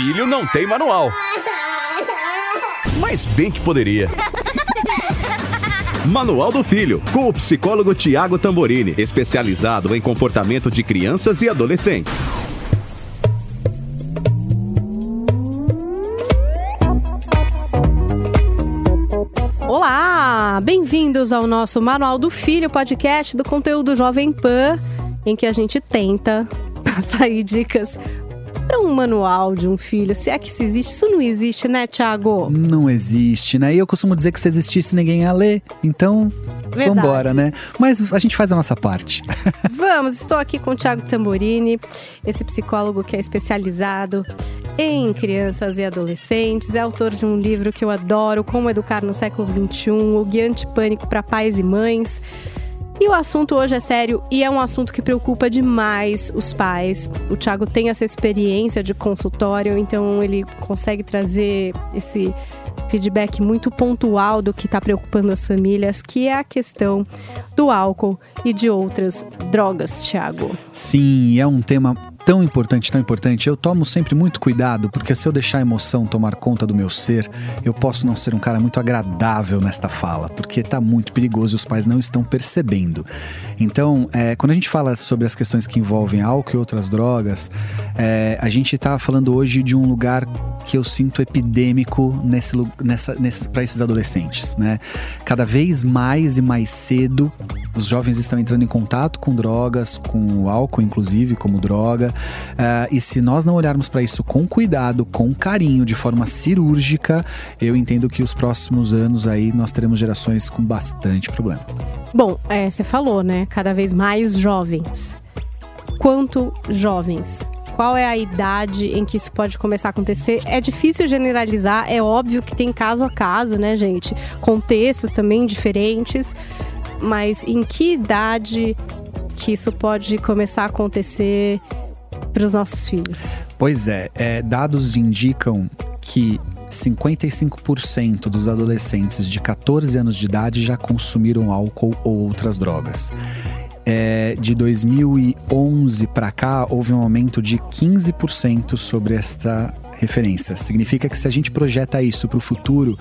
filho não tem manual. Mas bem que poderia. Manual do Filho, com o psicólogo Tiago Tamborini, especializado em comportamento de crianças e adolescentes. Olá, bem-vindos ao nosso Manual do Filho, podcast do conteúdo Jovem Pan, em que a gente tenta passar dicas para um manual de um filho. Se é que isso existe, isso não existe, né, Thiago? Não existe, né? E eu costumo dizer que se existisse ninguém ia ler, então Verdade. vambora, né? Mas a gente faz a nossa parte. Vamos, estou aqui com o Thiago Tamborini, esse psicólogo que é especializado em crianças e adolescentes, é autor de um livro que eu adoro, Como Educar no Século XXI, o Guia Antipânico para Pais e Mães. E o assunto hoje é sério e é um assunto que preocupa demais os pais. O Thiago tem essa experiência de consultório, então ele consegue trazer esse feedback muito pontual do que está preocupando as famílias, que é a questão do álcool e de outras drogas, Thiago. Sim, é um tema tão importante, tão importante. Eu tomo sempre muito cuidado, porque se eu deixar a emoção tomar conta do meu ser, eu posso não ser um cara muito agradável nesta fala, porque está muito perigoso e os pais não estão percebendo. Então, é, quando a gente fala sobre as questões que envolvem álcool e outras drogas, é, a gente está falando hoje de um lugar que eu sinto epidêmico nesse, nessa, nesse, para esses adolescentes, né? Cada vez mais e mais cedo, os jovens estão entrando em contato com drogas, com álcool, inclusive, como droga. Uh, e se nós não olharmos para isso com cuidado, com carinho, de forma cirúrgica, eu entendo que os próximos anos aí nós teremos gerações com bastante problema. Bom, é, você falou, né? Cada vez mais jovens. Quanto jovens? Qual é a idade em que isso pode começar a acontecer? É difícil generalizar, é óbvio que tem caso a caso, né, gente? Contextos também diferentes. Mas em que idade que isso pode começar a acontecer para os nossos filhos? Pois é, é dados indicam que 55% dos adolescentes de 14 anos de idade já consumiram álcool ou outras drogas. É, de 2011 para cá, houve um aumento de 15% sobre esta referência. Significa que se a gente projeta isso para o futuro,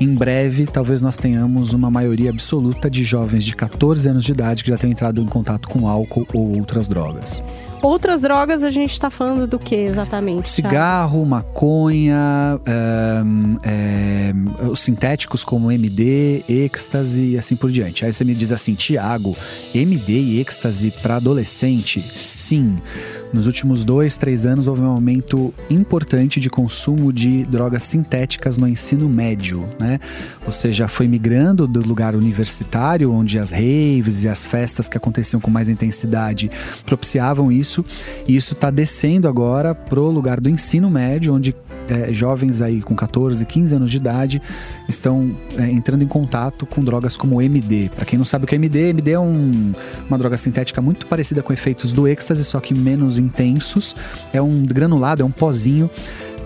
em breve talvez nós tenhamos uma maioria absoluta de jovens de 14 anos de idade que já tenham entrado em contato com álcool ou outras drogas. Outras drogas a gente está falando do que exatamente? Cigarro, maconha, é, os sintéticos como MD, êxtase e assim por diante. Aí você me diz assim, Tiago, MD e êxtase para adolescente? Sim. Nos últimos dois, três anos, houve um aumento importante de consumo de drogas sintéticas no ensino médio, né? Ou seja, foi migrando do lugar universitário, onde as raves e as festas que aconteciam com mais intensidade propiciavam isso, e isso está descendo agora pro lugar do ensino médio, onde é, jovens aí com 14, 15 anos de idade estão é, entrando em contato com drogas como MD. Para quem não sabe o que é MD, MD é um, uma droga sintética muito parecida com efeitos do êxtase, só que menos intensos. É um granulado, é um pozinho.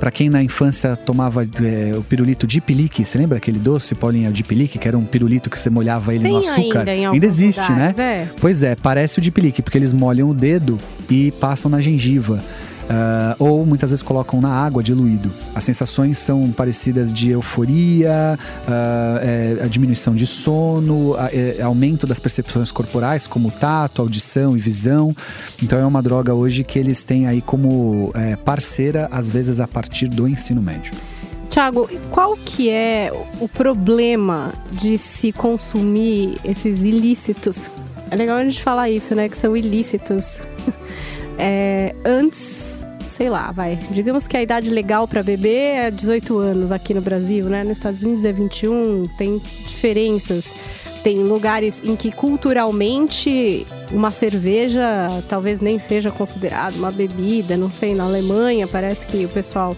Para quem na infância tomava é, o pirulito de pilique, você lembra aquele doce, Paulinha, de pilique, que era um pirulito que você molhava ele Tem no açúcar? Ainda, ainda existe, lugares, né? É. Pois é, parece o de pilique, porque eles molham o dedo e passam na gengiva. Uh, ou muitas vezes colocam na água diluído. As sensações são parecidas de euforia, uh, é, a diminuição de sono, a, é, aumento das percepções corporais, como tato, audição e visão. Então é uma droga hoje que eles têm aí como é, parceira, às vezes a partir do ensino médio. Tiago, qual que é o problema de se consumir esses ilícitos? É legal a gente falar isso, né? Que são ilícitos. É, antes, sei lá, vai. Digamos que a idade legal para beber é 18 anos aqui no Brasil, né? Nos Estados Unidos é 21, tem diferenças. Tem lugares em que culturalmente uma cerveja talvez nem seja considerada uma bebida, não sei, na Alemanha parece que o pessoal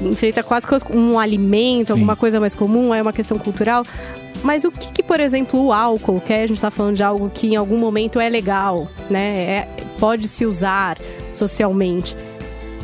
enfrenta quase um alimento, Sim. alguma coisa mais comum, é uma questão cultural. Mas o que, que, por exemplo, o álcool, que a gente está falando de algo que em algum momento é legal, né? É, pode se usar socialmente.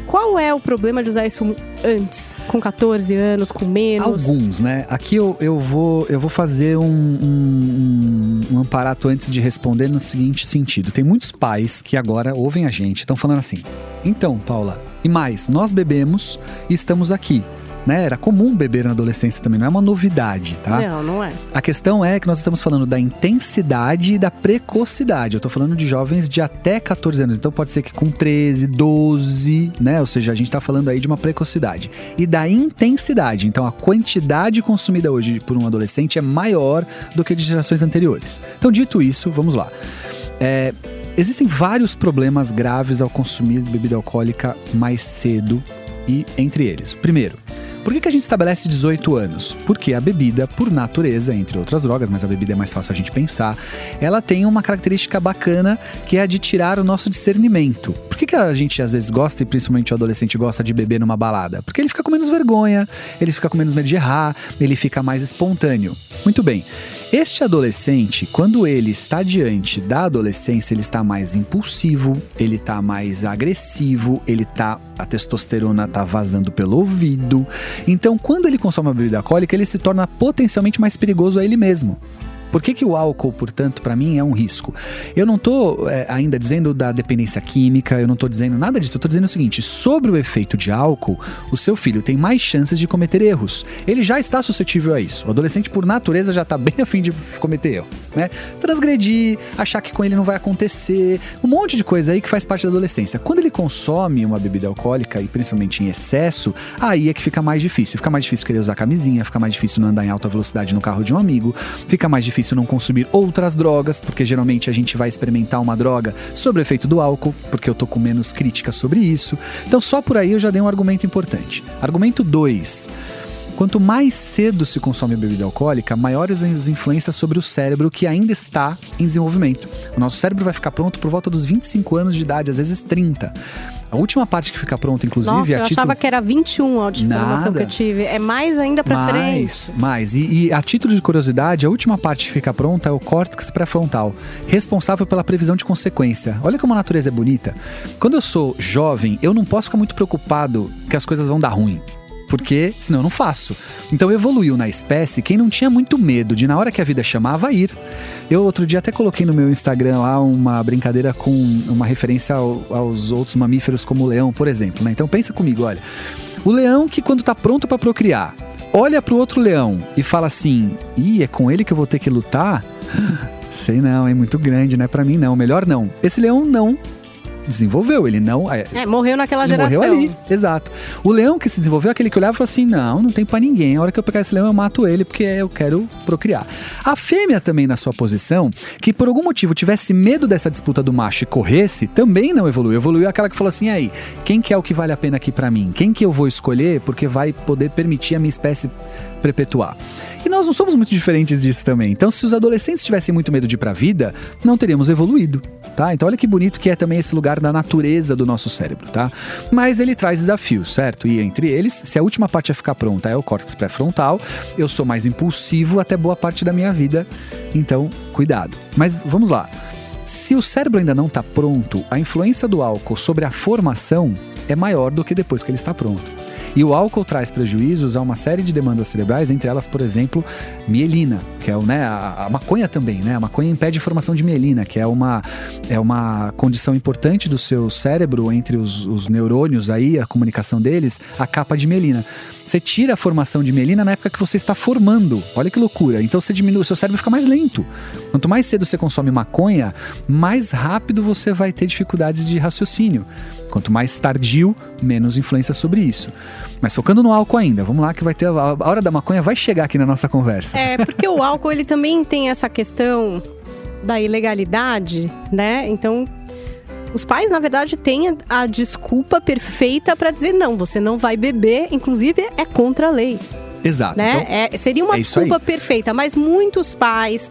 Qual é o problema de usar isso antes? Com 14 anos, com menos? Alguns, né? Aqui eu, eu, vou, eu vou fazer um, um, um amparato antes de responder no seguinte sentido. Tem muitos pais que agora ouvem a gente, estão falando assim. Então, Paula, E mais, nós bebemos e estamos aqui. Né? Era comum beber na adolescência também, não é uma novidade, tá? Não, não é. A questão é que nós estamos falando da intensidade e da precocidade. Eu estou falando de jovens de até 14 anos, então pode ser que com 13, 12, né? Ou seja, a gente está falando aí de uma precocidade. E da intensidade, então a quantidade consumida hoje por um adolescente é maior do que de gerações anteriores. Então, dito isso, vamos lá. É, existem vários problemas graves ao consumir bebida alcoólica mais cedo e entre eles. Primeiro, por que, que a gente estabelece 18 anos? Porque a bebida, por natureza, entre outras drogas, mas a bebida é mais fácil a gente pensar, ela tem uma característica bacana que é a de tirar o nosso discernimento. Por que, que a gente às vezes gosta, e principalmente o adolescente gosta de beber numa balada? Porque ele fica com menos vergonha, ele fica com menos medo de errar, ele fica mais espontâneo. Muito bem. Este adolescente, quando ele está diante da adolescência, ele está mais impulsivo, ele está mais agressivo, ele tá a testosterona tá vazando pelo ouvido. Então, quando ele consome uma bebida alcoólica, ele se torna potencialmente mais perigoso a ele mesmo. Por que, que o álcool, portanto, para mim é um risco? Eu não estou é, ainda dizendo da dependência química, eu não estou dizendo nada disso. Eu estou dizendo o seguinte: sobre o efeito de álcool, o seu filho tem mais chances de cometer erros. Ele já está suscetível a isso. O adolescente, por natureza, já está bem afim de cometer erro. Né? Transgredir, achar que com ele não vai acontecer, um monte de coisa aí que faz parte da adolescência. Quando ele consome uma bebida alcoólica, e principalmente em excesso, aí é que fica mais difícil. Fica mais difícil querer usar camisinha, fica mais difícil não andar em alta velocidade no carro de um amigo, fica mais difícil difícil não consumir outras drogas, porque geralmente a gente vai experimentar uma droga sobre o efeito do álcool, porque eu tô com menos críticas sobre isso. Então só por aí eu já dei um argumento importante. Argumento 2. Quanto mais cedo se consome bebida alcoólica, maiores as influências sobre o cérebro que ainda está em desenvolvimento. O nosso cérebro vai ficar pronto por volta dos 25 anos de idade, às vezes 30. A última parte que fica pronta, inclusive, Nossa, é a eu título... achava que era 21 a informação que eu tive. É mais ainda pra frente. Mais, mais. E, e a título de curiosidade, a última parte que fica pronta é o córtex pré-frontal, responsável pela previsão de consequência. Olha como a natureza é bonita. Quando eu sou jovem, eu não posso ficar muito preocupado que as coisas vão dar ruim. Porque senão eu não faço. Então evoluiu na espécie quem não tinha muito medo de, na hora que a vida chamava, ir. Eu outro dia até coloquei no meu Instagram lá uma brincadeira com uma referência ao- aos outros mamíferos, como o leão, por exemplo. Né? Então pensa comigo, olha. O leão que quando tá pronto para procriar, olha pro outro leão e fala assim: "Ih, é com ele que eu vou ter que lutar?" Sei não, é muito grande, não é para mim não, melhor não. Esse leão não desenvolveu, ele não é, É, morreu naquela geração. morreu ali, exato. O leão que se desenvolveu é aquele que olhava e falou assim: não, não tem pra ninguém. A hora que eu pegar esse leão, eu mato ele porque eu quero procriar. A fêmea também na sua posição, que por algum motivo tivesse medo dessa disputa do macho e corresse, também não evoluiu. Evoluiu aquela que falou assim: aí, quem que é o que vale a pena aqui pra mim? Quem que eu vou escolher porque vai poder permitir a minha espécie perpetuar? E nós não somos muito diferentes disso também. Então, se os adolescentes tivessem muito medo de ir pra vida, não teríamos evoluído, tá? Então, olha que bonito que é também esse lugar da natureza do nosso cérebro, tá? Mas ele traz desafios, certo? E entre eles, se a última parte a ficar pronta é o córtex pré-frontal, eu sou mais impulsivo até boa parte da minha vida. Então, cuidado. Mas vamos lá. Se o cérebro ainda não está pronto, a influência do álcool sobre a formação é maior do que depois que ele está pronto. E o álcool traz prejuízos a uma série de demandas cerebrais, entre elas, por exemplo, mielina, que é o, né, a, a maconha também, né? A maconha impede a formação de mielina, que é uma, é uma condição importante do seu cérebro, entre os, os neurônios aí, a comunicação deles, a capa de mielina. Você tira a formação de mielina na época que você está formando. Olha que loucura. Então você diminui, o seu cérebro fica mais lento. Quanto mais cedo você consome maconha, mais rápido você vai ter dificuldades de raciocínio. Quanto mais tardio, menos influência sobre isso. Mas focando no álcool ainda, vamos lá que vai ter a a hora da maconha vai chegar aqui na nossa conversa. É, porque o álcool ele também tem essa questão da ilegalidade, né? Então, os pais, na verdade, têm a desculpa perfeita pra dizer não, você não vai beber, inclusive é contra a lei, Exato. né? Então, É, seria uma é desculpa perfeita, mas muitos pais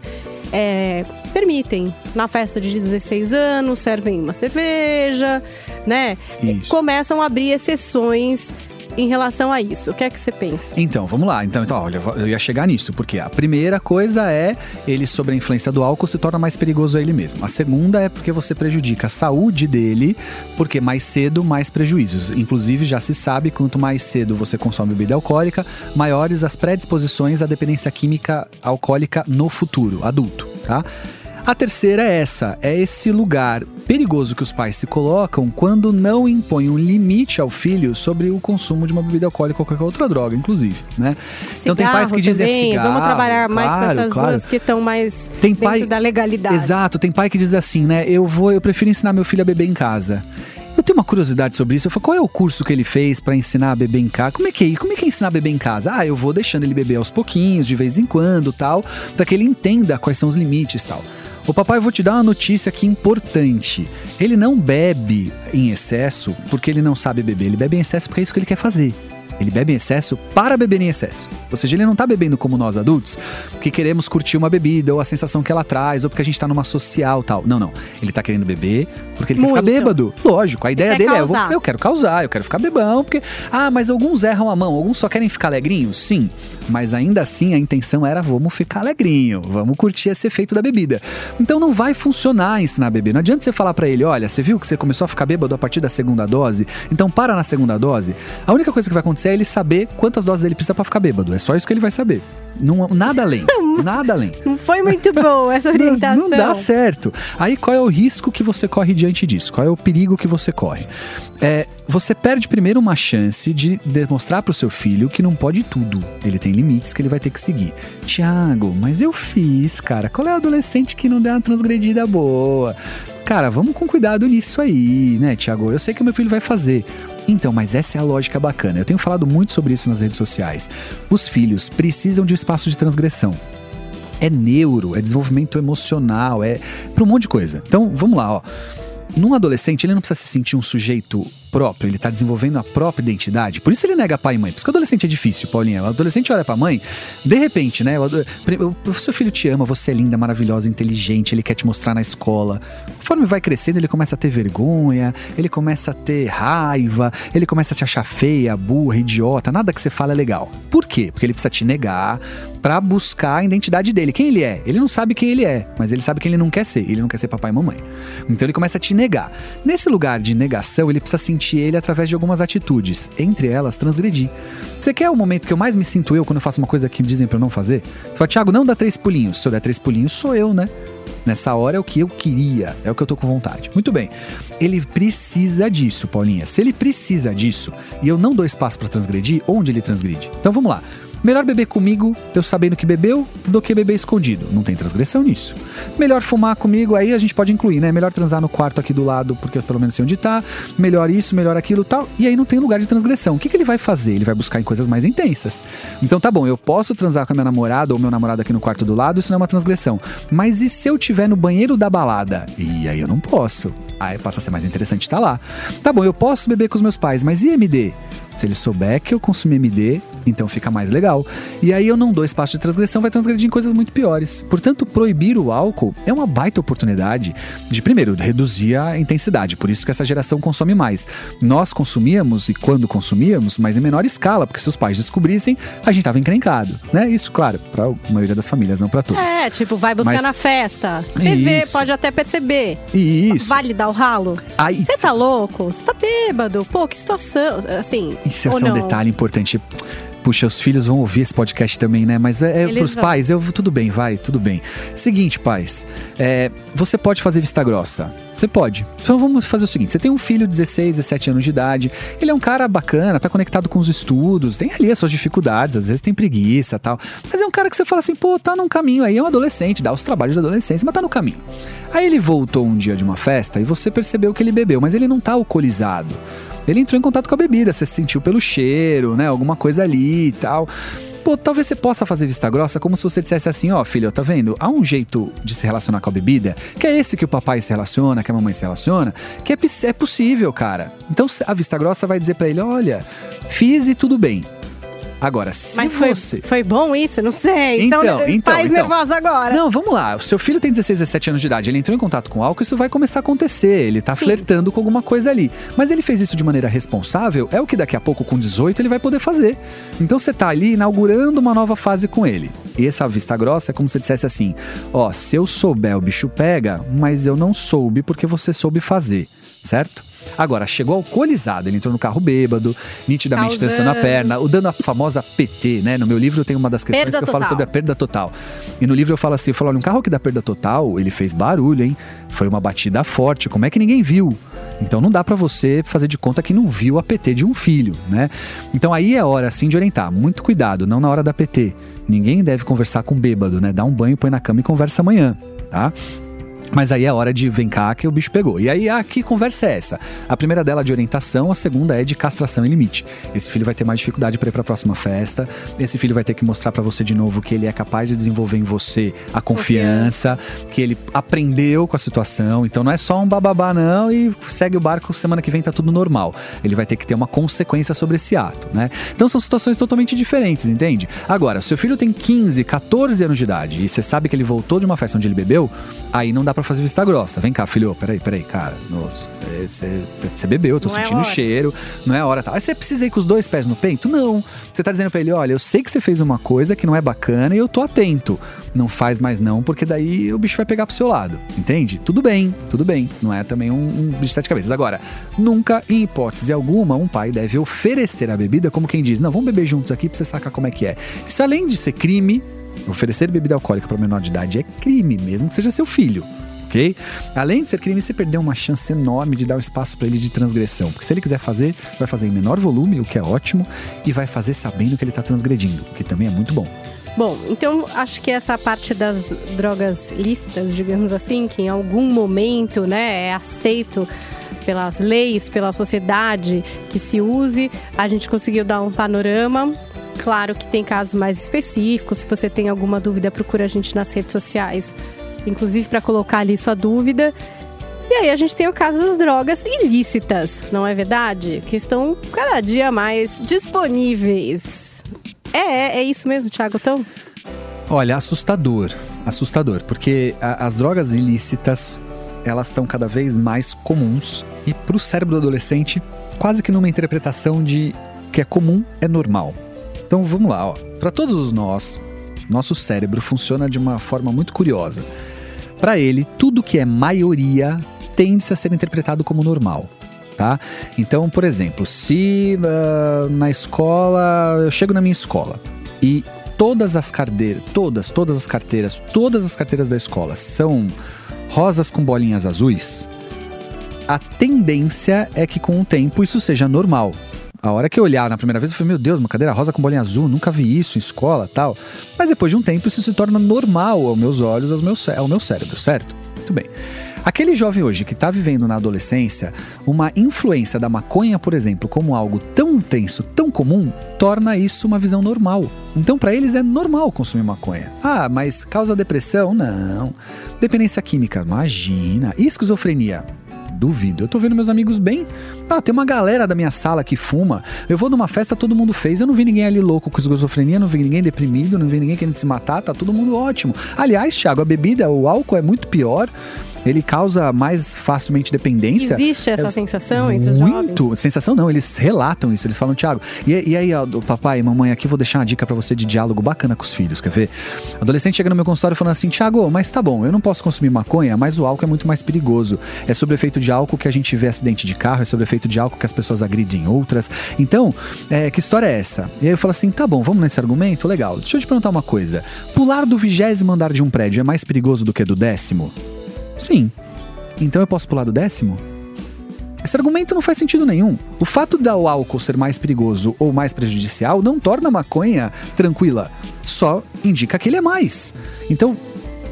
é, permitem. Na festa de 16 anos, servem uma cerveja, né? Isso. Começam a abrir exceções em relação a isso. O que é que você pensa? Então, vamos lá. Então, então, olha, eu ia chegar nisso, porque a primeira coisa é ele, sob a influência do álcool, se torna mais perigoso a ele mesmo. A segunda é porque você prejudica a saúde dele, porque mais cedo, mais prejuízos. Inclusive, já se sabe, quanto mais cedo você consome bebida alcoólica, maiores as predisposições à dependência química alcoólica no futuro, adulto, tá? A terceira é essa, é esse lugar perigoso que os pais se colocam quando não impõem um limite ao filho sobre o consumo de uma bebida alcoólica ou qualquer outra droga, inclusive, né? então tem pais que dizem também. cigarro, Vamos trabalhar mais claro, com essas claro. duas que estão mais Tem dentro pai- da legalidade. Exato, tem pai que diz assim, né? Eu vou, eu prefiro ensinar meu filho a beber em casa. Eu tenho uma curiosidade sobre isso. Eu falo, qual é o curso que ele fez pra ensinar a beber em casa? Como é que é? Como é que é ensinar a beber em casa? Ah, eu vou deixando ele beber aos pouquinhos, de vez em quando, tal, para que ele entenda quais são os limites, tal. Ô papai, eu vou te dar uma notícia aqui importante. Ele não bebe em excesso porque ele não sabe beber. Ele bebe em excesso porque é isso que ele quer fazer. Ele bebe em excesso para beber em excesso. Ou seja, ele não tá bebendo como nós adultos, que queremos curtir uma bebida, ou a sensação que ela traz, ou porque a gente tá numa social tal. Não, não. Ele tá querendo beber porque ele quer ficar Muito. bêbado. Lógico, a ideia dele é: eu, vou- causar. eu quero causar, eu quero ficar bebão, porque. Ah, mas alguns erram a mão, alguns só querem ficar alegrinhos? Sim. Mas ainda assim a intenção era: vamos ficar alegrinho, vamos curtir esse efeito da bebida. Então não vai funcionar ensinar a beber. Não adianta você falar pra ele: olha, você viu que você começou a ficar bêbado a partir da segunda dose? Então para na segunda dose. A única coisa que vai acontecer é ele saber quantas doses ele precisa pra ficar bêbado. É só isso que ele vai saber. Não, nada além. Nada além. Não foi muito boa essa Não, orientação. não dá certo. Aí qual é o risco que você corre diante disso? Qual é o perigo que você corre? É, você perde primeiro uma chance de demonstrar pro seu filho que não pode tudo. Ele tem limites que ele vai ter que seguir. Tiago, mas eu fiz, cara. Qual é o adolescente que não deu uma transgredida boa? Cara, vamos com cuidado nisso aí, né, Tiago? Eu sei que o meu filho vai fazer. Então, mas essa é a lógica bacana. Eu tenho falado muito sobre isso nas redes sociais. Os filhos precisam de um espaço de transgressão é neuro, é desenvolvimento emocional, é para um monte de coisa. Então, vamos lá, ó. Num adolescente, ele não precisa se sentir um sujeito próprio, ele tá desenvolvendo a própria identidade. Por isso ele nega pai e mãe. Por isso que o adolescente é difícil, Paulinha. O adolescente olha pra mãe, de repente, né? O, seu filho te ama, você é linda, maravilhosa, inteligente, ele quer te mostrar na escola. Conforme vai crescendo, ele começa a ter vergonha, ele começa a ter raiva, ele começa a te achar feia, burra, idiota, nada que você fala é legal. Por quê? Porque ele precisa te negar pra buscar a identidade dele. Quem ele é? Ele não sabe quem ele é, mas ele sabe quem ele não quer ser. Ele não quer ser papai e mamãe. Então ele começa a te negar. Nesse lugar de negação, ele precisa sentir ele através de algumas atitudes, entre elas transgredir. Você quer o momento que eu mais me sinto eu quando eu faço uma coisa que dizem pra eu não fazer? Fala, Thiago, não dá três pulinhos. Se eu der três pulinhos, sou eu, né? Nessa hora é o que eu queria, é o que eu tô com vontade. Muito bem. Ele precisa disso, Paulinha. Se ele precisa disso e eu não dou espaço pra transgredir, onde ele transgride? Então vamos lá. Melhor beber comigo, eu sabendo que bebeu, do que beber escondido. Não tem transgressão nisso. Melhor fumar comigo, aí a gente pode incluir, né? Melhor transar no quarto aqui do lado, porque eu pelo menos sei onde tá. Melhor isso, melhor aquilo tal. E aí não tem lugar de transgressão. O que, que ele vai fazer? Ele vai buscar em coisas mais intensas. Então tá bom, eu posso transar com a minha namorada ou meu namorado aqui no quarto do lado, isso não é uma transgressão. Mas e se eu tiver no banheiro da balada? E aí eu não posso. Aí passa a ser mais interessante estar lá. Tá bom, eu posso beber com os meus pais, mas e MD? Se ele souber que eu consumi MD, então fica mais legal. E aí eu não dou espaço de transgressão, vai transgredir em coisas muito piores. Portanto, proibir o álcool é uma baita oportunidade de, primeiro, reduzir a intensidade. Por isso que essa geração consome mais. Nós consumíamos, e quando consumíamos, mas em menor escala, porque se os pais descobrissem, a gente estava encrencado. Né? Isso, claro, para a maioria das famílias, não para todas. É, tipo, vai buscar Mas- na festa. Você vê, Isso. pode até perceber. Isso. Vale o ralo? Aí, Você tá louco? Você tá bêbado? Pô, que situação. Assim. Isso é só um não? detalhe importante. Puxa, os filhos vão ouvir esse podcast também, né? Mas é, é pros vão. pais, eu tudo bem, vai, tudo bem. Seguinte, pais, é, você pode fazer vista grossa. Você pode. Então vamos fazer o seguinte: você tem um filho de 16, 17 anos de idade, ele é um cara bacana, tá conectado com os estudos, tem ali as suas dificuldades, às vezes tem preguiça tal. Mas é um cara que você fala assim, pô, tá num caminho aí, é um adolescente, dá os trabalhos da adolescência, mas tá no caminho. Aí ele voltou um dia de uma festa e você percebeu que ele bebeu, mas ele não tá alcoolizado. Ele entrou em contato com a bebida, você sentiu pelo cheiro, né? Alguma coisa ali e tal. Pô, talvez você possa fazer vista grossa como se você dissesse assim, ó, filho, tá vendo? Há um jeito de se relacionar com a bebida, que é esse que o papai se relaciona, que a mamãe se relaciona, que é, é possível, cara. Então a vista grossa vai dizer pra ele, olha, fiz e tudo bem. Agora, se Mas foi, você... foi bom isso? Não sei. Então, Então, então, pais então. nervosos agora. Não, vamos lá. O seu filho tem 16, 17 anos de idade. Ele entrou em contato com álcool, isso vai começar a acontecer. Ele tá Sim. flertando com alguma coisa ali. Mas ele fez isso de maneira responsável, é o que daqui a pouco, com 18, ele vai poder fazer. Então você tá ali inaugurando uma nova fase com ele. E essa vista grossa é como se você dissesse assim: ó, se eu souber, o bicho pega, mas eu não soube porque você soube fazer, certo? Agora, chegou alcoolizado, ele entrou no carro bêbado, nitidamente Causando. dançando a perna, o dando a famosa PT, né? No meu livro eu tenho uma das questões Perda que eu falo total. sobre a perda total. E no livro eu falo assim, eu falo, olha, um carro que dá perda total, ele fez barulho, hein? Foi uma batida forte, como é que ninguém viu? Então não dá pra você fazer de conta que não viu a PT de um filho, né? Então aí é hora assim de orientar, muito cuidado, não na hora da PT. Ninguém deve conversar com bêbado, né? Dá um banho, põe na cama e conversa amanhã, tá? Mas aí é hora de vem cá que o bicho pegou. E aí, ah, que conversa é essa? A primeira dela é de orientação, a segunda é de castração e limite. Esse filho vai ter mais dificuldade para ir para a próxima festa. Esse filho vai ter que mostrar para você de novo que ele é capaz de desenvolver em você a confiança, que ele aprendeu com a situação. Então não é só um bababá não e segue o barco, semana que vem tá tudo normal. Ele vai ter que ter uma consequência sobre esse ato, né? Então são situações totalmente diferentes, entende? Agora, seu filho tem 15, 14 anos de idade e você sabe que ele voltou de uma festa onde ele bebeu, aí não dá pra fazer vista grossa. Vem cá, filho, peraí, peraí, cara. Você bebeu, eu tô Não é sentindo o hora. cheiro, não é hora tal. Aí você precisa ir com os dois pés no peito? Não. Você tá dizendo pra ele, olha, eu sei que você fez uma coisa que não é bacana e eu tô atento. Não faz mais não, porque daí o bicho vai pegar pro seu lado, entende? Tudo bem, tudo bem. Não é também um, um bicho de sete cabeças. Agora, nunca, em hipótese alguma, um pai deve oferecer a bebida como quem diz, não, vamos beber juntos aqui pra você sacar como é que é. Isso além de ser crime, oferecer bebida alcoólica para menor de idade é crime, mesmo que seja seu filho. Ok? Além de ser crime, você perdeu uma chance enorme de dar um espaço para ele de transgressão. Porque se ele quiser fazer, vai fazer em menor volume, o que é ótimo, e vai fazer sabendo que ele está transgredindo, o que também é muito bom. Bom, então acho que essa parte das drogas lícitas, digamos assim, que em algum momento, né, é aceito pelas leis, pela sociedade que se use, a gente conseguiu dar um panorama. Claro que tem casos mais específicos. Se você tem alguma dúvida, procura a gente nas redes sociais, inclusive para colocar ali sua dúvida. E aí a gente tem o caso das drogas ilícitas, não é verdade? Que estão cada dia mais disponíveis. É, é isso mesmo, Thiago Então, Olha, assustador. Assustador, porque a- as drogas ilícitas, elas estão cada vez mais comuns e para o cérebro do adolescente, quase que numa interpretação de que é comum é normal. Então vamos lá, ó. Para todos nós, nosso cérebro funciona de uma forma muito curiosa. Para ele, tudo que é maioria tende a ser interpretado como normal. Tá? Então, por exemplo, se ah, na escola, eu chego na minha escola e todas as carteiras, todas, todas as carteiras, todas as carteiras da escola são rosas com bolinhas azuis, a tendência é que com o tempo isso seja normal. A hora que eu olhar na primeira vez, eu falei, meu Deus, uma cadeira rosa com bolinha azul, nunca vi isso em escola tal. Mas depois de um tempo isso se torna normal aos meus olhos, aos meus, ao meu cérebro, certo? Muito bem. Aquele jovem hoje que está vivendo na adolescência, uma influência da maconha, por exemplo, como algo tão intenso, tão comum, torna isso uma visão normal. Então, para eles é normal consumir maconha. Ah, mas causa depressão? Não. Dependência química? Imagina. E esquizofrenia? Duvido. Eu tô vendo meus amigos bem. Ah, tem uma galera da minha sala que fuma. Eu vou numa festa, todo mundo fez. Eu não vi ninguém ali louco com esquizofrenia, não vi ninguém deprimido, não vi ninguém querendo se matar. Tá todo mundo ótimo. Aliás, Thiago, a bebida, o álcool é muito pior. Ele causa mais facilmente dependência. Existe essa É- sensação entre os Muito. jovens? Sensação não, eles relatam isso, eles falam, Thiago. E, e aí, ó, papai, mamãe, aqui vou deixar uma dica pra você de diálogo bacana com os filhos, quer ver? Adolescente chega no meu consultório falando assim, Thiago, mas tá bom, eu não posso consumir maconha, mas o álcool é muito mais perigoso. É sobre efeito de álcool que a gente vê acidente de carro, é sobre o efeito de álcool que as pessoas agridem outras. Então, é, que história é essa? E aí eu falo assim, tá bom, vamos nesse argumento? Legal. Deixa eu te perguntar uma coisa. Pular do vigésimo andar de um prédio é mais perigoso do que do décimo? Sim. Então eu posso pular do décimo? Esse argumento não faz sentido nenhum. O fato de o álcool ser mais perigoso ou mais prejudicial não torna a maconha tranquila. Só indica que ele é mais. Então,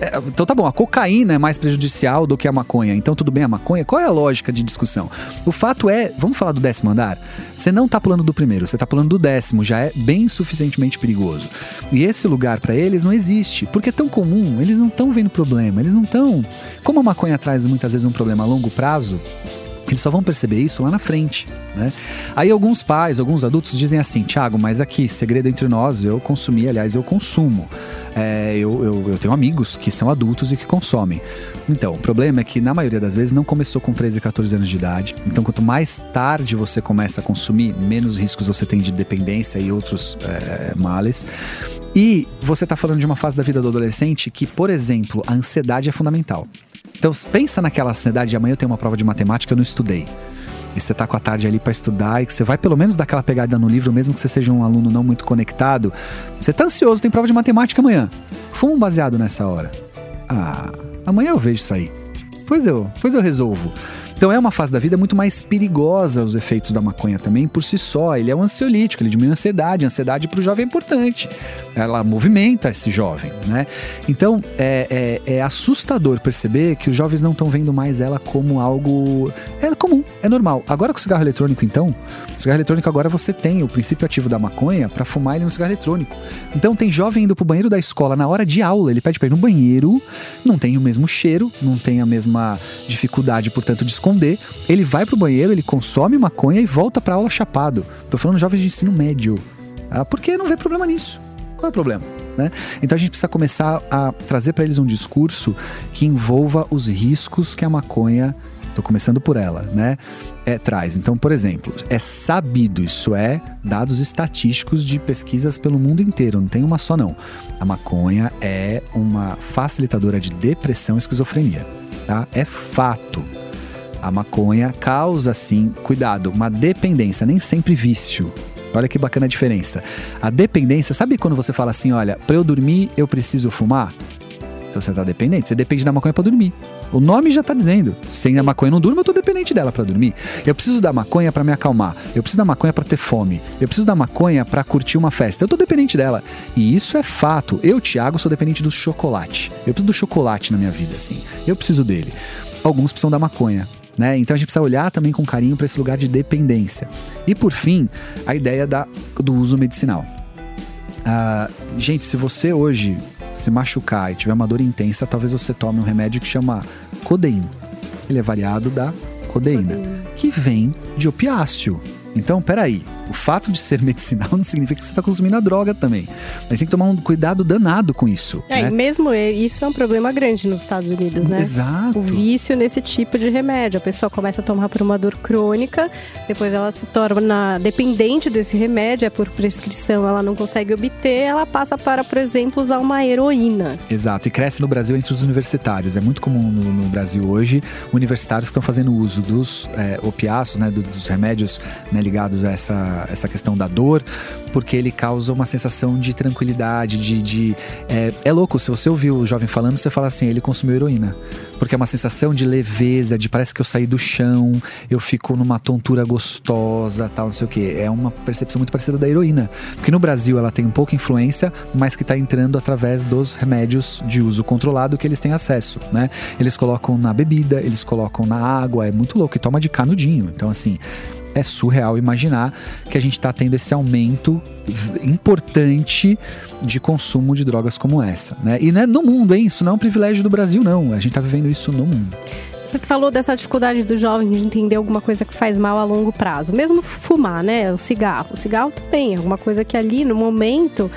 é, então tá bom, a cocaína é mais prejudicial do que a maconha. Então tudo bem a maconha? Qual é a lógica de discussão? O fato é, vamos falar do décimo andar? Você não tá pulando do primeiro, você tá pulando do décimo, já é bem suficientemente perigoso. E esse lugar para eles não existe, porque é tão comum, eles não estão vendo problema, eles não estão. Como a maconha traz muitas vezes um problema a longo prazo, eles só vão perceber isso lá na frente, né? Aí alguns pais, alguns adultos dizem assim, Thiago, mas aqui, segredo entre nós, eu consumi, aliás, eu consumo. É, eu, eu, eu tenho amigos que são adultos e que consomem. Então, o problema é que na maioria das vezes não começou com 13 e 14 anos de idade. Então, quanto mais tarde você começa a consumir, menos riscos você tem de dependência e outros é, males. E você está falando de uma fase da vida do adolescente que, por exemplo, a ansiedade é fundamental. Então, pensa naquela ansiedade de amanhã eu tenho uma prova de matemática, eu não estudei. e você tá com a tarde ali para estudar e que você vai pelo menos dar aquela pegada no livro, mesmo que você seja um aluno não muito conectado, você tá ansioso, tem prova de matemática amanhã. Fuma um baseado nessa hora. Ah, amanhã eu vejo isso aí. Pois eu, pois eu resolvo. Então é uma fase da vida muito mais perigosa os efeitos da maconha também por si só. Ele é um ansiolítico, ele diminui a ansiedade. A ansiedade para o jovem é importante. Ela movimenta esse jovem, né? Então é, é, é assustador perceber que os jovens não estão vendo mais ela como algo é comum, é normal. Agora com o cigarro eletrônico, então, o cigarro eletrônico agora você tem o princípio ativo da maconha para fumar ele no cigarro eletrônico. Então tem jovem indo pro banheiro da escola na hora de aula, ele pede para ir no banheiro, não tem o mesmo cheiro, não tem a mesma dificuldade, portanto, de Ele vai pro banheiro, ele consome maconha e volta pra aula chapado. Tô falando jovens de ensino médio. Ah, porque não vê problema nisso. Qual é o problema? Né? Então a gente precisa começar a trazer para eles um discurso que envolva os riscos que a maconha, tô começando por ela, né? É, traz. Então, por exemplo, é sabido, isso é dados estatísticos de pesquisas pelo mundo inteiro, não tem uma só não. A maconha é uma facilitadora de depressão e esquizofrenia, tá? É fato. A maconha causa, sim, cuidado, uma dependência, nem sempre vício. Olha que bacana a diferença. A dependência, sabe quando você fala assim, olha, para eu dormir eu preciso fumar? Então você tá dependente, você depende da maconha para dormir. O nome já tá dizendo. Sem a maconha não durmo, eu tô dependente dela para dormir. Eu preciso da maconha para me acalmar. Eu preciso da maconha para ter fome. Eu preciso da maconha para curtir uma festa. Eu tô dependente dela. E isso é fato. Eu, Thiago, sou dependente do chocolate. Eu preciso do chocolate na minha vida, assim. Eu preciso dele. Alguns precisam da maconha. Né? Então a gente precisa olhar também com carinho para esse lugar de dependência. E por fim, a ideia da, do uso medicinal. Ah, gente, se você hoje se machucar e tiver uma dor intensa, talvez você tome um remédio que chama codeína. Ele é variado da codeína, codeína. que vem de opiáceo. Então, peraí, o fato de ser medicinal não significa que você está consumindo a droga também. A gente tem que tomar um cuidado danado com isso. É, né? e mesmo isso é um problema grande nos Estados Unidos, né? Exato. O vício nesse tipo de remédio. A pessoa começa a tomar por uma dor crônica, depois ela se torna dependente desse remédio, é por prescrição, ela não consegue obter, ela passa para, por exemplo, usar uma heroína. Exato, e cresce no Brasil entre os universitários. É muito comum no, no Brasil hoje universitários que estão fazendo uso dos é, opiáceos, né, dos remédios né, ligados a essa, essa questão da dor, porque ele causa uma sensação de tranquilidade, de. de é, é, louco, se você ouvir o jovem falando, você fala assim, ele consumiu heroína. Porque é uma sensação de leveza, de parece que eu saí do chão, eu fico numa tontura gostosa, tal, não sei o quê. É uma percepção muito parecida da heroína. Porque no Brasil ela tem um pouca influência, mas que está entrando através dos remédios de uso controlado que eles têm acesso, né? Eles colocam na bebida, eles colocam na água, é muito louco, e toma de canudinho. Então, assim, é surreal imaginar que a gente está tendo esse aumento importante de consumo de drogas como essa, né? E não é no mundo, hein? Isso não é um privilégio do Brasil, não. A gente está vivendo isso no mundo. Você falou dessa dificuldade do jovem de entender alguma coisa que faz mal a longo prazo. Mesmo fumar, né? O cigarro. O cigarro também é alguma coisa que ali, no momento,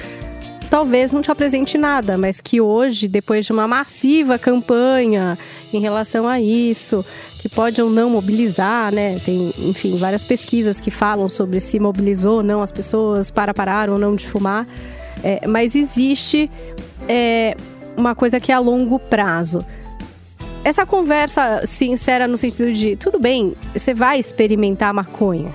talvez não te apresente nada, mas que hoje, depois de uma massiva campanha em relação a isso, que pode ou não mobilizar, né? Tem, enfim, várias pesquisas que falam sobre se mobilizou ou não as pessoas para parar ou não de fumar. É, mas existe é, uma coisa que é a longo prazo. Essa conversa sincera no sentido de, tudo bem, você vai experimentar maconha,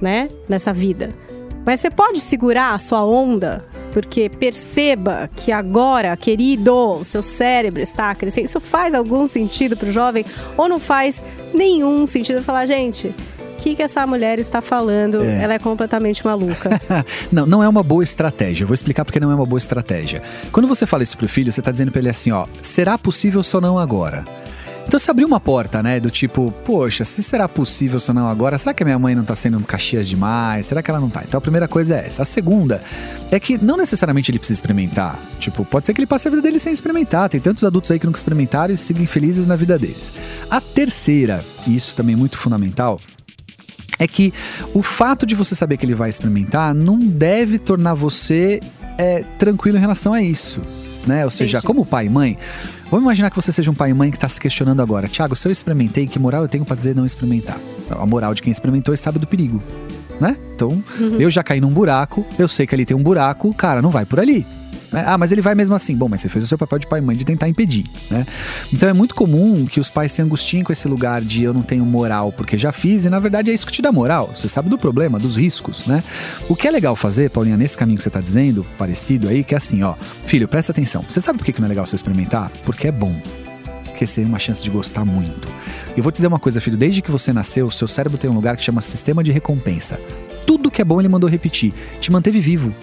né? Nessa vida. Mas você pode segurar a sua onda porque perceba que agora, querido, o seu cérebro está crescendo. Isso faz algum sentido para o jovem ou não faz nenhum sentido falar, gente, o que, que essa mulher está falando? É. Ela é completamente maluca. não, não é uma boa estratégia. Eu vou explicar porque não é uma boa estratégia. Quando você fala isso pro filho, você está dizendo para ele assim, ó, será possível só não agora? Então você abriu uma porta, né? Do tipo, poxa, se será possível ou não agora? Será que a minha mãe não tá sendo caxias demais? Será que ela não tá? Então a primeira coisa é essa. A segunda é que não necessariamente ele precisa experimentar. Tipo, pode ser que ele passe a vida dele sem experimentar. Tem tantos adultos aí que nunca experimentaram e sigam felizes na vida deles. A terceira, e isso também é muito fundamental, é que o fato de você saber que ele vai experimentar não deve tornar você é, tranquilo em relação a isso. Né? Ou seja, Entendi. como pai e mãe, Vamos imaginar que você seja um pai e mãe que está se questionando agora. Tiago, se eu experimentei, que moral eu tenho para dizer não experimentar? A moral de quem experimentou sabe do perigo. Né? Então, uhum. eu já caí num buraco, eu sei que ali tem um buraco, cara, não vai por ali. Né? Ah, mas ele vai mesmo assim. Bom, mas você fez o seu papel de pai e mãe de tentar impedir, né? Então é muito comum que os pais se angustiem com esse lugar de eu não tenho moral porque já fiz, e na verdade é isso que te dá moral. Você sabe do problema, dos riscos, né? O que é legal fazer, Paulinha, nesse caminho que você tá dizendo, parecido aí, que é assim, ó, filho, presta atenção. Você sabe por que não é legal você experimentar? Porque é bom porque tem uma chance de gostar muito. Eu vou te dizer uma coisa, filho, desde que você nasceu, seu cérebro tem um lugar que chama sistema de recompensa. Tudo que é bom ele mandou repetir, te manteve vivo.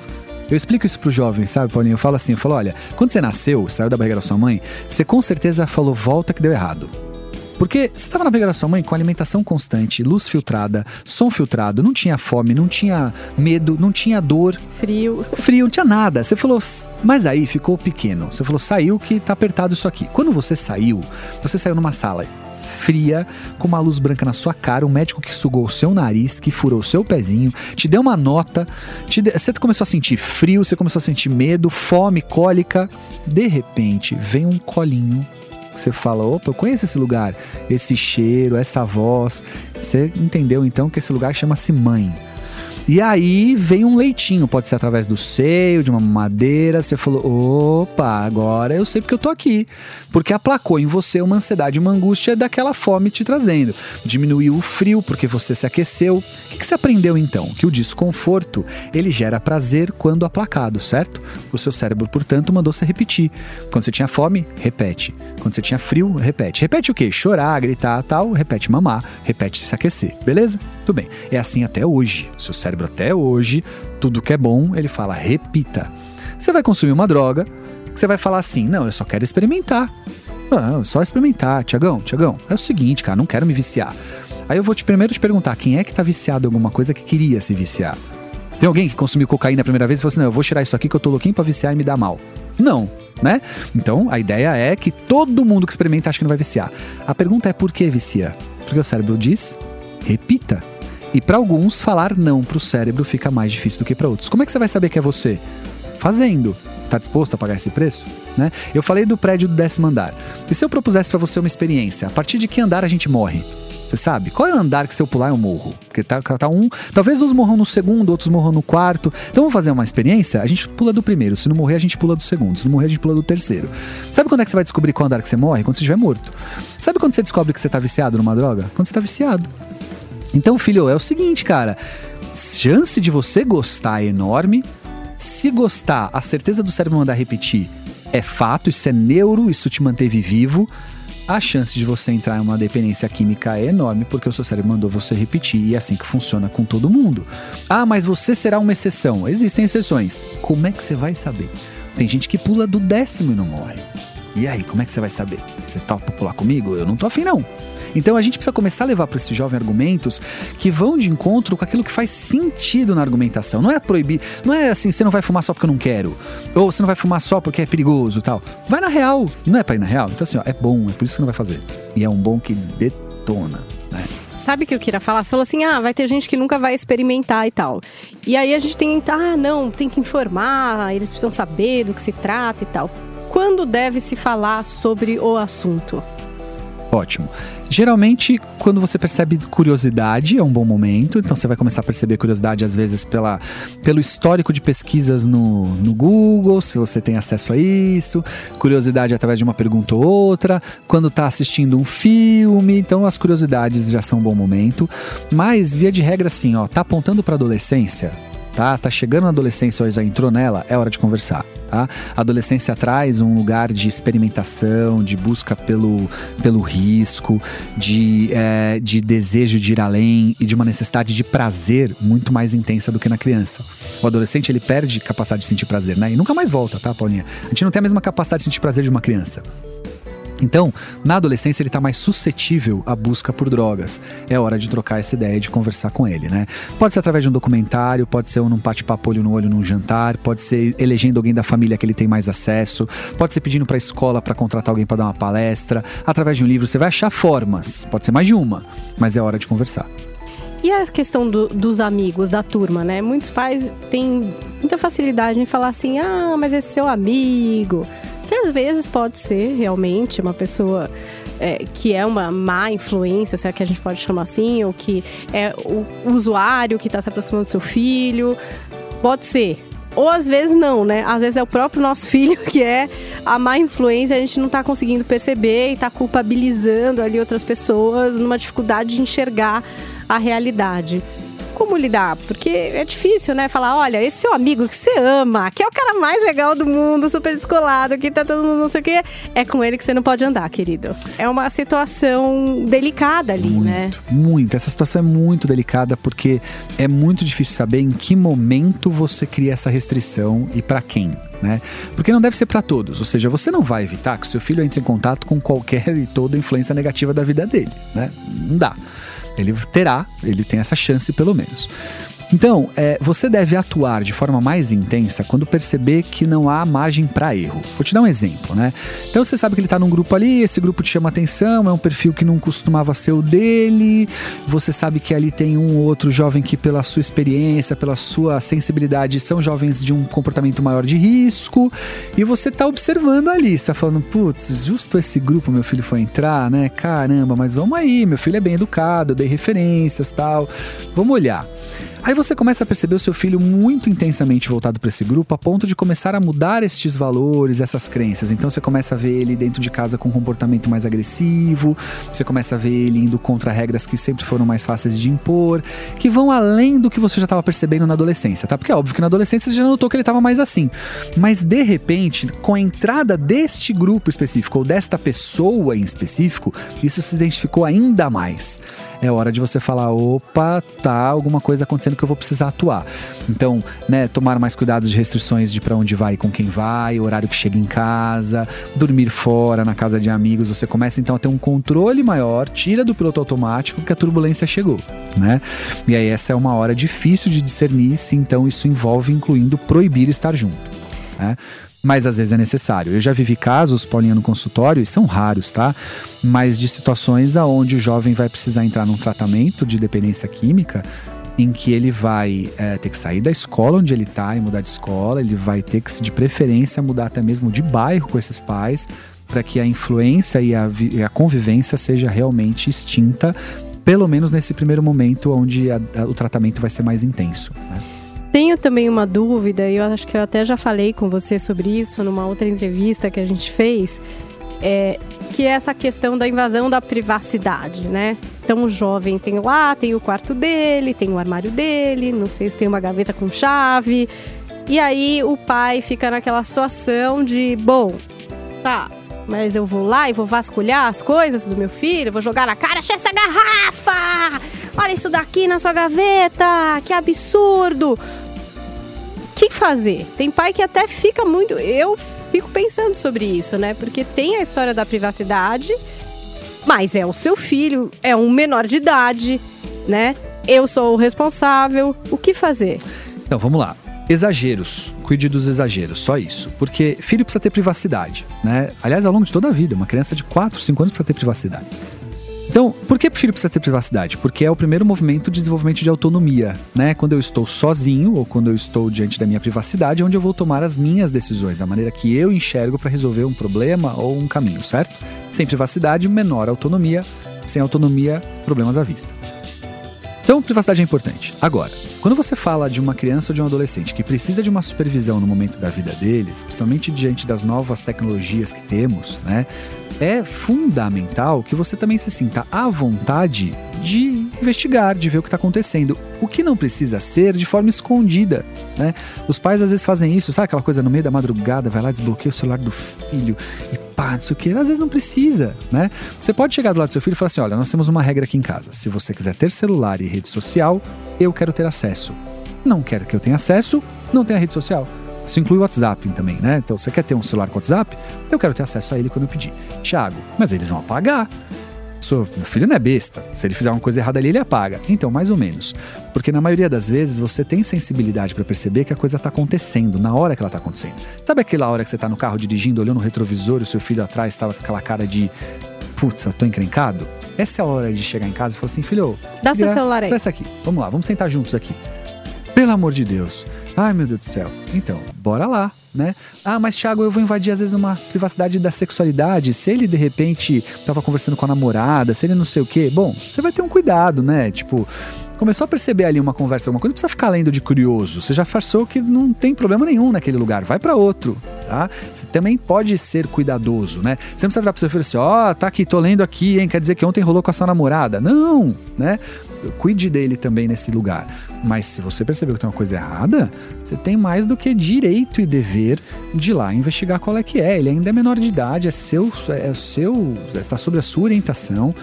Eu explico isso pro jovem, sabe, Paulinho? Eu falo assim, eu falo, olha, quando você nasceu, saiu da barriga da sua mãe, você com certeza falou volta que deu errado. Porque você estava na barriga da sua mãe com alimentação constante, luz filtrada, som filtrado, não tinha fome, não tinha medo, não tinha dor. Frio. Frio, não tinha nada. Você falou, mas aí ficou pequeno. Você falou, saiu que tá apertado isso aqui. Quando você saiu, você saiu numa sala fria, com uma luz branca na sua cara, um médico que sugou o seu nariz, que furou o seu pezinho, te deu uma nota, de... você começou a sentir frio, você começou a sentir medo, fome, cólica. De repente, vem um colinho que você fala, opa, eu conheço esse lugar, esse cheiro, essa voz. Você entendeu então que esse lugar chama-se mãe. E aí vem um leitinho, pode ser através do seio, de uma madeira. Você falou: opa, agora eu sei porque eu tô aqui. Porque aplacou em você uma ansiedade, uma angústia daquela fome te trazendo. Diminuiu o frio porque você se aqueceu. O que, que você aprendeu então? Que o desconforto ele gera prazer quando aplacado, certo? O seu cérebro, portanto, mandou você repetir. Quando você tinha fome, repete. Quando você tinha frio, repete. Repete o quê? Chorar, gritar, tal. Repete mamar, repete se aquecer. Beleza? Tudo bem. É assim até hoje. O seu cérebro cérebro até hoje, tudo que é bom, ele fala repita. Você vai consumir uma droga, você vai falar assim: não, eu só quero experimentar. Não, só experimentar. Tiagão, Tiagão, é o seguinte, cara, não quero me viciar. Aí eu vou te primeiro te perguntar: quem é que tá viciado em alguma coisa que queria se viciar? Tem alguém que consumiu cocaína a primeira vez e falou assim: não, eu vou tirar isso aqui que eu tô louquinho pra viciar e me dar mal. Não, né? Então a ideia é que todo mundo que experimenta acha que não vai viciar. A pergunta é por que vicia? Porque o cérebro diz: repita. E para alguns, falar não para o cérebro fica mais difícil do que para outros. Como é que você vai saber que é você? Fazendo. Está disposto a pagar esse preço? Né? Eu falei do prédio do décimo andar. E se eu propusesse para você uma experiência? A partir de que andar a gente morre? Você sabe? Qual é o andar que se eu pular eu morro? Porque tá, tá um. Talvez uns morram no segundo, outros morram no quarto. Então vamos fazer uma experiência? A gente pula do primeiro. Se não morrer, a gente pula do segundo. Se não morrer, a gente pula do terceiro. Sabe quando é que você vai descobrir qual andar que você morre? Quando você estiver morto. Sabe quando você descobre que você está viciado numa droga? Quando você está viciado. Então, filho, é o seguinte, cara. Chance de você gostar é enorme. Se gostar, a certeza do cérebro mandar repetir é fato, isso é neuro, isso te manteve vivo. A chance de você entrar em uma dependência química é enorme porque o seu cérebro mandou você repetir e é assim que funciona com todo mundo. Ah, mas você será uma exceção. Existem exceções. Como é que você vai saber? Tem gente que pula do décimo e não morre. E aí, como é que você vai saber? Você topa pular comigo? Eu não tô afim, não. Então a gente precisa começar a levar para esse jovem argumentos que vão de encontro com aquilo que faz sentido na argumentação. Não é proibir, não é assim, você não vai fumar só porque eu não quero, ou você não vai fumar só porque é perigoso tal. Vai na real, não é para ir na real. Então assim, ó, é bom, é por isso que não vai fazer. E é um bom que detona, né? Sabe o que eu queria falar? Você falou assim: ah, vai ter gente que nunca vai experimentar e tal. E aí a gente tem, ah, não, tem que informar, eles precisam saber do que se trata e tal. Quando deve se falar sobre o assunto? Ótimo. Geralmente, quando você percebe curiosidade, é um bom momento. Então, você vai começar a perceber curiosidade, às vezes, pela, pelo histórico de pesquisas no, no Google, se você tem acesso a isso. Curiosidade através de uma pergunta ou outra. Quando está assistindo um filme. Então, as curiosidades já são um bom momento. Mas, via de regra, assim, ó, tá apontando para adolescência tá? Tá chegando na adolescência ou já entrou nela, é hora de conversar, tá? A adolescência traz um lugar de experimentação, de busca pelo, pelo risco, de, é, de desejo de ir além e de uma necessidade de prazer muito mais intensa do que na criança. O adolescente, ele perde capacidade de sentir prazer, né? E nunca mais volta, tá, Paulinha? A gente não tem a mesma capacidade de sentir prazer de uma criança. Então, na adolescência ele está mais suscetível à busca por drogas. É hora de trocar essa ideia de conversar com ele, né? Pode ser através de um documentário, pode ser num bate-papo olho no olho num jantar, pode ser elegendo alguém da família que ele tem mais acesso, pode ser pedindo para a escola para contratar alguém para dar uma palestra, através de um livro. Você vai achar formas, pode ser mais de uma, mas é hora de conversar. E a questão do, dos amigos, da turma, né? Muitos pais têm muita facilidade em falar assim: ah, mas esse seu amigo às vezes pode ser realmente uma pessoa é, que é uma má influência, se é que a gente pode chamar assim, ou que é o usuário que está se aproximando do seu filho. Pode ser. Ou às vezes não, né? Às vezes é o próprio nosso filho que é a má influência, a gente não tá conseguindo perceber e tá culpabilizando ali outras pessoas numa dificuldade de enxergar a realidade como lidar? Porque é difícil, né? Falar, olha, esse seu amigo que você ama, que é o cara mais legal do mundo, super descolado, que tá todo mundo não sei o quê, é com ele que você não pode andar, querido. É uma situação delicada ali, muito, né? Muito. Essa situação é muito delicada porque é muito difícil saber em que momento você cria essa restrição e para quem. Né? Porque não deve ser para todos, ou seja, você não vai evitar que o seu filho entre em contato com qualquer e toda influência negativa da vida dele, né? Não dá. Ele terá, ele tem essa chance pelo menos. Então, é, você deve atuar de forma mais intensa quando perceber que não há margem para erro. Vou te dar um exemplo, né? Então você sabe que ele está num grupo ali, esse grupo te chama atenção, é um perfil que não costumava ser o dele. Você sabe que ali tem um outro jovem que, pela sua experiência, pela sua sensibilidade, são jovens de um comportamento maior de risco. E você está observando ali, está falando, putz, justo esse grupo meu filho foi entrar, né? Caramba, mas vamos aí, meu filho é bem educado, eu dei referências tal. Vamos olhar. Aí você começa a perceber o seu filho muito intensamente voltado para esse grupo, a ponto de começar a mudar estes valores, essas crenças. Então você começa a ver ele dentro de casa com um comportamento mais agressivo, você começa a ver ele indo contra regras que sempre foram mais fáceis de impor, que vão além do que você já estava percebendo na adolescência, tá? Porque é óbvio que na adolescência você já notou que ele estava mais assim. Mas de repente, com a entrada deste grupo específico ou desta pessoa em específico, isso se identificou ainda mais é hora de você falar: opa, tá alguma coisa acontecendo que eu vou precisar atuar. Então, né, tomar mais cuidados de restrições de para onde vai e com quem vai, horário que chega em casa, dormir fora, na casa de amigos. Você começa então a ter um controle maior, tira do piloto automático que a turbulência chegou, né? E aí essa é uma hora difícil de discernir se então isso envolve incluindo proibir estar junto. Né? Mas às vezes é necessário. Eu já vivi casos, Paulinha, no consultório, e são raros, tá? Mas de situações aonde o jovem vai precisar entrar num tratamento de dependência química em que ele vai é, ter que sair da escola onde ele está e mudar de escola, ele vai ter que, de preferência, mudar até mesmo de bairro com esses pais, para que a influência e a, e a, convivência seja realmente extinta, pelo menos nesse primeiro momento onde a, a, o tratamento vai ser mais intenso. Né? Tenho também uma dúvida, e eu acho que eu até já falei com você sobre isso numa outra entrevista que a gente fez, é, que é essa questão da invasão da privacidade, né? Então o jovem tem lá, tem o quarto dele, tem o armário dele, não sei se tem uma gaveta com chave. E aí o pai fica naquela situação de, bom, tá, mas eu vou lá e vou vasculhar as coisas do meu filho, vou jogar na cara, achei essa garrafa! Olha isso daqui na sua gaveta, que absurdo! Que fazer? Tem pai que até fica muito. Eu fico pensando sobre isso, né? Porque tem a história da privacidade, mas é o seu filho, é um menor de idade, né? Eu sou o responsável. O que fazer? Então, vamos lá. Exageros. Cuide dos exageros, só isso. Porque filho precisa ter privacidade, né? Aliás, ao longo de toda a vida, uma criança de 4, 5 anos precisa ter privacidade. Que filho precisa ter privacidade? Porque é o primeiro movimento de desenvolvimento de autonomia, né? Quando eu estou sozinho ou quando eu estou diante da minha privacidade, é onde eu vou tomar as minhas decisões, a maneira que eu enxergo para resolver um problema ou um caminho, certo? Sem privacidade, menor autonomia. Sem autonomia, problemas à vista. Então, privacidade é importante. Agora, quando você fala de uma criança ou de um adolescente que precisa de uma supervisão no momento da vida deles, principalmente diante das novas tecnologias que temos, né? É fundamental que você também se sinta à vontade de investigar, de ver o que está acontecendo. O que não precisa ser de forma escondida, né? Os pais às vezes fazem isso, sabe aquela coisa no meio da madrugada, vai lá, desbloqueia o celular do filho e pá, não sei o que. Às vezes não precisa, né? Você pode chegar do lado do seu filho e falar assim: olha, nós temos uma regra aqui em casa. Se você quiser ter celular e rede social, eu quero ter acesso. Não quer que eu tenha acesso, não tenha rede social. Isso inclui o WhatsApp também, né? Então, você quer ter um celular com WhatsApp? Eu quero ter acesso a ele quando eu pedir. Tiago, mas eles vão apagar. Sou, meu filho não é besta. Se ele fizer uma coisa errada ali, ele apaga. Então, mais ou menos. Porque na maioria das vezes você tem sensibilidade para perceber que a coisa tá acontecendo, na hora que ela tá acontecendo. Sabe aquela hora que você tá no carro dirigindo, olhando no retrovisor e o seu filho atrás estava com aquela cara de putz, eu tô encrencado? Essa é a hora de chegar em casa e falar assim, filho, dá seu celular aí. Presta aqui. Vamos lá, vamos sentar juntos aqui. Pelo amor de Deus. Ai, meu Deus do céu. Então, bora lá, né? Ah, mas Thiago, eu vou invadir às vezes uma privacidade da sexualidade. Se ele de repente tava conversando com a namorada, se ele não sei o quê. Bom, você vai ter um cuidado, né? Tipo, começou a perceber ali uma conversa, alguma coisa, não precisa ficar lendo de curioso. Você já passou que não tem problema nenhum naquele lugar, vai para outro, tá? Você também pode ser cuidadoso, né? Você não precisa virar pro seu filho assim, ó, oh, tá aqui, tô lendo aqui, hein, quer dizer que ontem rolou com a sua namorada. Não, né? Cuide dele também nesse lugar. Mas se você percebeu que tem uma coisa errada, você tem mais do que direito e dever de lá investigar qual é que é. Ele ainda é menor de idade, é seu, é seu, tá sobre a sua orientação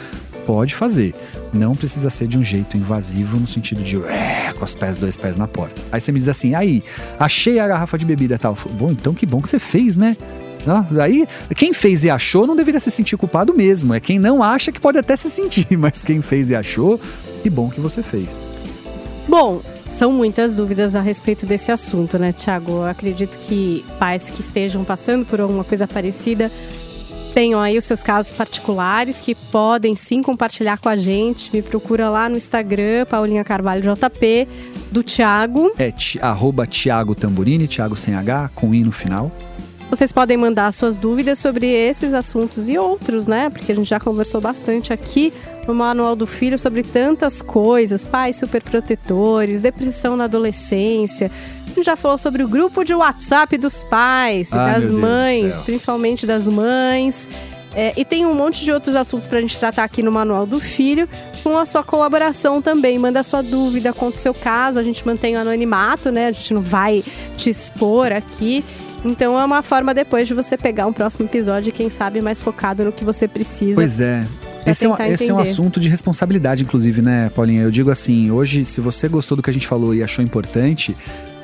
pode fazer. Não precisa ser de um jeito invasivo no sentido de com os pés, dois pés na porta. Aí você me diz assim, aí, achei a garrafa de bebida tal. Bom, então que bom que você fez, né? Aí, quem fez e achou não deveria se sentir culpado mesmo. É quem não acha que pode até se sentir, mas quem fez e achou, que bom que você fez. Bom, são muitas dúvidas a respeito desse assunto, né, Tiago? Eu acredito que pais que estejam passando por alguma coisa parecida tenham aí os seus casos particulares que podem sim compartilhar com a gente. Me procura lá no Instagram, Paulinha Carvalho JP, do Thiago. É arroba Thiago Tamburini, Thiago sem H, com I no final. Vocês podem mandar suas dúvidas sobre esses assuntos e outros, né? Porque a gente já conversou bastante aqui no Manual do Filho sobre tantas coisas, pais superprotetores, depressão na adolescência. A gente já falou sobre o grupo de WhatsApp dos pais, ah, das mães, principalmente das mães. É, e tem um monte de outros assuntos para a gente tratar aqui no Manual do Filho, com a sua colaboração também. Manda a sua dúvida, conta o seu caso, a gente mantém o anonimato, né? A gente não vai te expor aqui. Então é uma forma depois de você pegar um próximo episódio, quem sabe mais focado no que você precisa. Pois é. Esse é, um, esse é, um, assunto de responsabilidade, inclusive, né, Paulinha? Eu digo assim, hoje, se você gostou do que a gente falou e achou importante,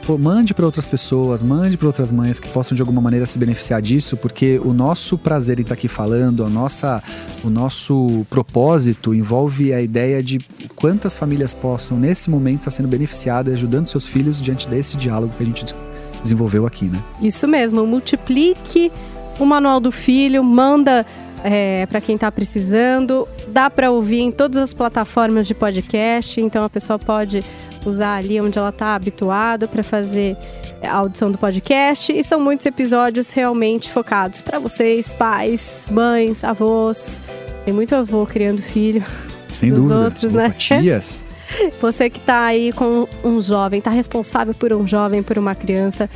pô, mande para outras pessoas, mande para outras mães que possam de alguma maneira se beneficiar disso, porque o nosso prazer em estar tá aqui falando, a nossa, o nosso propósito envolve a ideia de quantas famílias possam, nesse momento, estar sendo beneficiadas, ajudando seus filhos diante desse diálogo que a gente desenvolveu aqui, né? Isso mesmo, multiplique o Manual do Filho, manda é, para quem está precisando. Dá para ouvir em todas as plataformas de podcast, então a pessoa pode usar ali onde ela está habituada para fazer a audição do podcast. E são muitos episódios realmente focados para vocês, pais, mães, avós. Tem muito avô criando filho. Sem dos dúvida. outros, né? Tias. Você que está aí com um jovem, está responsável por um jovem, por uma criança,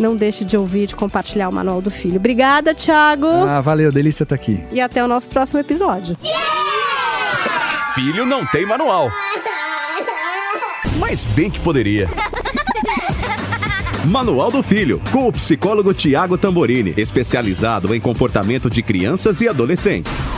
não deixe de ouvir, de compartilhar o Manual do Filho. Obrigada, Thiago. Ah, valeu, delícia estar tá aqui. E até o nosso próximo episódio. Yeah! Filho não tem manual. Mas bem que poderia. Manual do Filho, com o psicólogo Tiago Tamborini, especializado em comportamento de crianças e adolescentes.